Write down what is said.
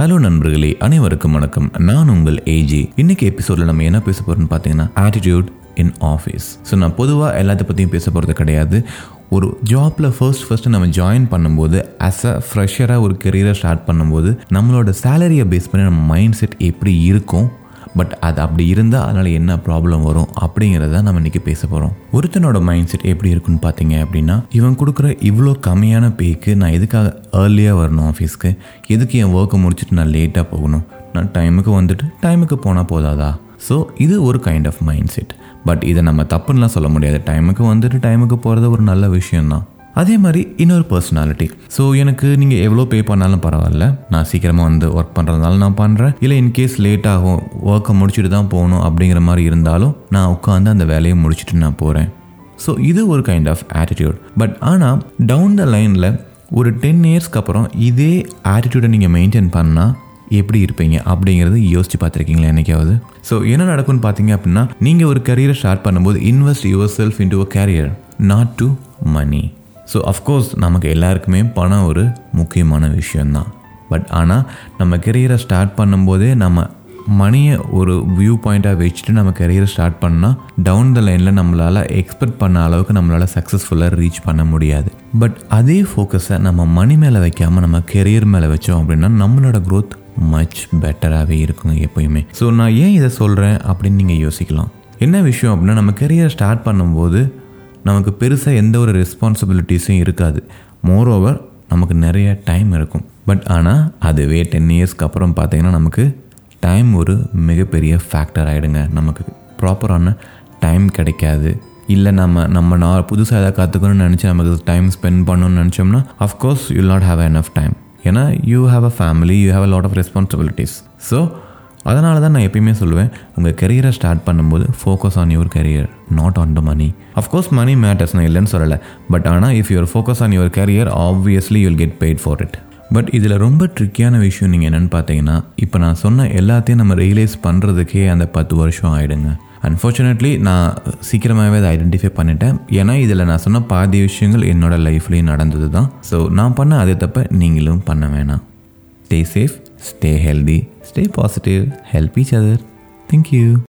Hello நண்பர்களே. அனைவருக்கும் வணக்கம். நான் உங்கள் ஏஜி இன்னைக்கு எபிசோட்ல நம்ம என்ன பேச போகிறோம்னு பார்த்தீங்கன்னா ஆட்டிடியூட் இன் ஆஃபீஸ் ஸோ நான் பொதுவாக எல்லாத்த பற்றியும் பேச போகிறது கிடையாது. ஒரு ஜாப்பில் ஃபர்ஸ்ட் ஃபர்ஸ்ட் நம்ம ஜாயின் பண்ணும்போது ஆஸ் அ ஃப்ரெஷராக ஒரு கெரியரை ஸ்டார்ட் பண்ணும்போது நம்மளோட சேலரியை பேஸ் பண்ணி நம்ம மைண்ட் செட் எப்படி இருக்கும்? பட் அது அப்படி இருந்தால் அதனால் என்ன ப்ராப்ளம் வரும் அப்படிங்கிறத நம்ம இன்றைக்கி பேச போகிறோம் ஒருத்தனோட மைண்ட் செட் எப்படி இருக்குன்னு பார்த்தீங்க அப்படின்னா இவன் கொடுக்குற இவ்வளோ கம்மியான பேக்கு நான் எதுக்காக ஏர்லியாக வரணும் ஆஃபீஸ்க்கு எதுக்கு என் ஒர்க்கை முடிச்சுட்டு நான் லேட்டாக போகணும்? நான் டைமுக்கு வந்துட்டு டைமுக்கு போனால் போதாதா? ஸோ இது ஒரு kind of mind set but இதை நம்ம தப்புன்னெலாம் சொல்ல முடியாது. டைமுக்கு வந்துட்டு டைமுக்கு போகிறது ஒரு நல்ல விஷயம்தான். அதே மாதிரி இன்னொரு பர்சனாலிட்டி ஸோ எனக்கு நீங்கள் எவ்வளோ பே பண்ணாலும் பரவாயில்ல. நான் சீக்கிரமாக வந்து ஒர்க் பண்ணுறதுனால நான் பண்ணுறேன் இல்லை இன்கேஸ் லேட் ஆகும் ஒர்க்கை முடிச்சுட்டு தான் போகணும் அப்படிங்கிற மாதிரி இருந்தாலும் நான் உட்காந்து அந்த வேலையை முடிச்சுட்டு நான் போகிறேன் ஸோ இது ஒரு கைண்ட் ஆஃப் ஆட்டிடியூட் பட் ஆனால் டவுன் த லைனில் ஒரு டென் இயர்ஸ்க்கு அப்புறம் இதே ஆட்டிடியூடை நீங்கள் மெயின்டைன் பண்ணால் எப்படி இருப்பீங்க அப்படிங்கிறது யோசிச்சு பார்த்துருக்கீங்களா என்னைக்காவது? ஸோ என்ன நடக்கும்னு பார்த்தீங்க அப்படின்னா நீங்கள் ஒரு கரியரை ஸ்டார்ட் பண்ணும்போது invest yourself into a career not to money so of course நமக்கு எல்லாருக்குமே பணம் ஒரு முக்கியமான விஷயந்தான் பட் ஆனால் நம்ம கெரியரை ஸ்டார்ட் பண்ணும்போதே நம்ம மணியை ஒரு வியூ பாயிண்ட்டாக வச்சுட்டு நம்ம கெரியரை ஸ்டார்ட் பண்ணால் டவுன் த லைனில் நம்மளால் எக்ஸ்பெக்ட் பண்ண அளவுக்கு நம்மளால் சக்ஸஸ்ஃபுல்லாக ரீச் பண்ண முடியாது. பட் அதே ஃபோக்கஸை நம்ம மணி மேலே வைக்காமல் நம்ம கெரியர் மேலே வச்சோம் அப்படின்னா நம்மளோட க்ரோத் மச் பெட்டராகவே இருக்குங்க எப்பயுமே. ஸோ நான் ஏன் இதை சொல்கிறேன் அப்படின்னு நீங்கள் யோசிக்கலாம். என்ன விஷயம் அப்படின்னா நம்ம கெரியரை ஸ்டார்ட் பண்ணும்போது நமக்கு பெருசாக எந்த ஒரு ரெஸ்பான்சிபிலிட்டிஸும் இருக்காது. மோரோவர் நமக்கு நிறைய டைம் இருக்கும். பட் ஆனால் அதுவே டென் இயர்ஸ்க்கு அப்புறம் பார்த்தீங்கன்னா நமக்கு டைம் ஒரு மிகப்பெரிய ஃபேக்டர் ஆகிடுங்க நமக்கு ப்ராப்பரான டைம் கிடைக்காது. இல்லை நம்ம நம்ம நான் புதுசாக எதாவது கற்றுக்கணும்னு நினச்சி நமக்கு டைம் ஸ்பெண்ட் பண்ணணும்னு நினச்சோம்னா of course you not have enough time ஏன்னா you have a family you have a lot of responsibilities so அதனால தான் நான் எப்பயுமே சொல்லுவேன் உங்கள் கெரியரை ஸ்டார்ட் பண்ணும்போது focus on your career not on the money of course money matters நான் இல்லைன்னு சொல்லலை. பட் ஆனால் if your focus on your career obviously you'll get paid for it but இதில் ரொம்ப ட்ரிக்கியான விஷயம் நீங்கள் என்னென்னு பார்த்தீங்கன்னா இப்போ நான் சொன்ன எல்லாத்தையும் நம்ம ரியலைஸ் பண்ணுறதுக்கே அந்த பத்து வருஷம் ஆகிடுங்க அன்ஃபார்ச்சுனேட்லி நான் சீக்கிரமாகவே அதை ஐடென்டிஃபை பண்ணிட்டேன். ஏன்னா இதில் நான் சொன்ன பாதி விஷயங்கள் என்னோடய லைஃப்லேயும் நடந்தது தான் ஸோ நான் பண்ண அதே தப்ப நீங்களும் பண்ண வேணாம். Stay safe stay healthy, stay positive, help each other. Thank you.